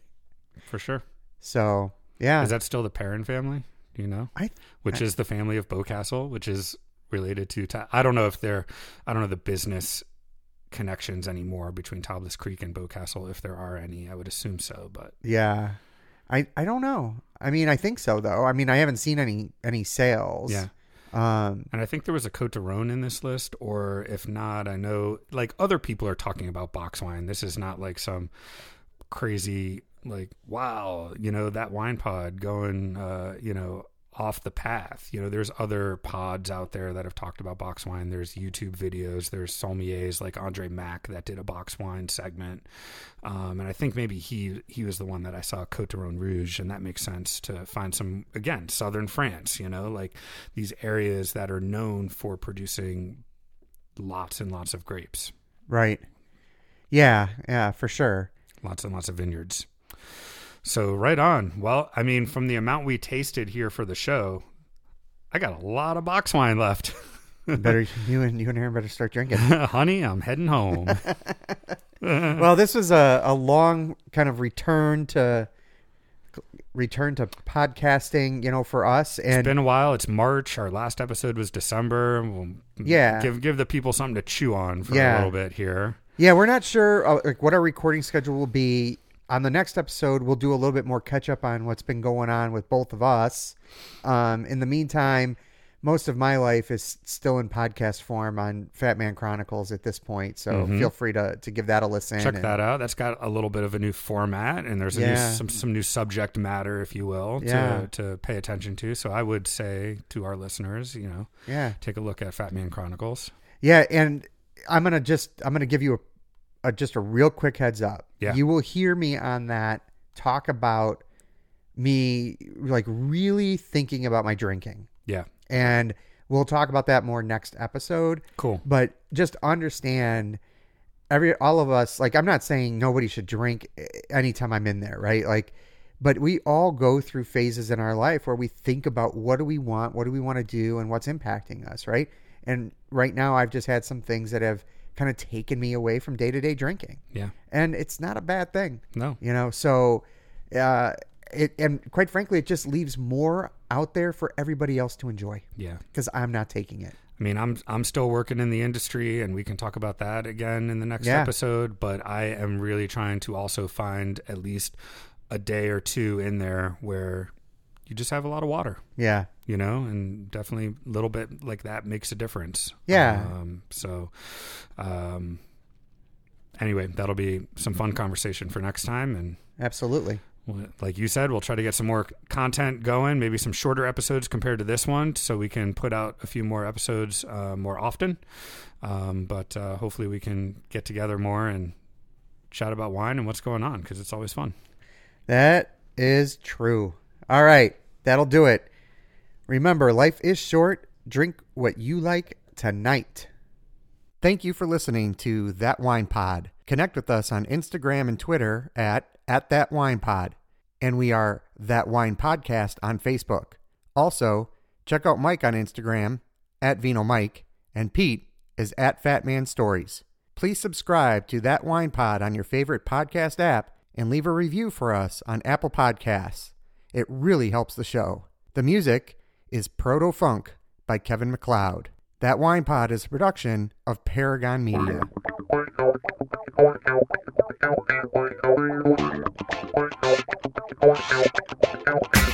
For sure. So yeah, Is that still the Perrin family? Do you know? I Which is the family of Beaucastel, which is related to. Ta- I don't know if they're. I don't know the business connections anymore between Tablas Creek and Beaucastel, if there are any. I would assume so, but yeah, I I don't know. I mean, I think so though. I mean, I haven't seen any any sales. yeah. Um. And I think there was a Cote de Rhone in this list, or if not, I know like other people are talking about box wine. This is not like some crazy like wow, you know that wine pod going, uh, you know, off the path. You know, there's other pods out there that have talked about box wine. There's YouTube videos. There's sommeliers like Andre Mack that did a box wine segment, um, and I think maybe he he was the one that I saw Cote de Rhone Rouge, and that makes sense to find some again southern France. You know, like these areas that are known for producing lots and lots of grapes, Right. Yeah. Yeah. For sure. lots and lots of vineyards. So right on. Well, I mean, from the amount we tasted here for the show, I got a lot of box wine left. Better you and you and Aaron better start drinking. Honey, I'm heading home. well, this was a, a long kind of return to return to podcasting, you know, for us. And It's been a while. It's March. Our last episode was December. We'll Yeah. give give the people something to chew on for Yeah. a little bit here. yeah, we're not sure uh, like what our recording schedule will be. On the next episode, we'll do a little bit more catch up on what's been going on with both of us. Um, in the meantime, most of my life is still in podcast form on Fat Man Chronicles at this point. So feel free to, to give that a listen. Mm-hmm. Check and- that out. That's got a little bit of a new format, and there's a new, some some new subject matter, if you will, Yeah. to to pay attention to. So I would say to our listeners, you know, Yeah. take a look at Fat Man Chronicles. Yeah, and I'm gonna just I'm gonna give you a, a just a real quick heads up. Yeah. you will hear me on that talk about me like really thinking about my drinking, Yeah, and we'll talk about that more next episode. cool. But just understand every all of us like I'm not saying nobody should drink anytime I'm in there, right? Like but we all go through phases in our life where we think about what do we want, what do we want to do and what's impacting us, right? And right now I've just had some things that have kind of taken me away from day-to-day drinking. Yeah, And it's not a bad thing no, you know so uh it and quite frankly it just leaves more out there for everybody else to enjoy yeah. because i'm not taking it I mean, I'm I'm still working in the industry, and we can talk about that again in the next Yeah. episode. But I am really trying to also find at least a day or two in there where you just have a lot of water, yeah you know, and definitely a little bit like that makes a difference. Yeah. Um, so, um, anyway, that'll be some fun conversation for next time, and absolutely well, like you said, we'll try to get some more content going, maybe some shorter episodes compared to this one, so we can put out a few more episodes uh, more often. Um, but uh, hopefully, we can get together more and chat about wine and what's going on because it's always fun. that is true all right that'll do it remember life is short. Drink what you like tonight. Thank you for listening to that wine pod. Connect with us on instagram and twitter at at that wine pod. And we are that wine podcast on facebook. Also check out mike on instagram at vino mike and pete is at fat man stories. Please subscribe to that wine pod on your favorite podcast app and leave a review for us on apple podcasts. It really helps the show. The music is proto funk by Kevin MacLeod that wine pod is a production of paragon media.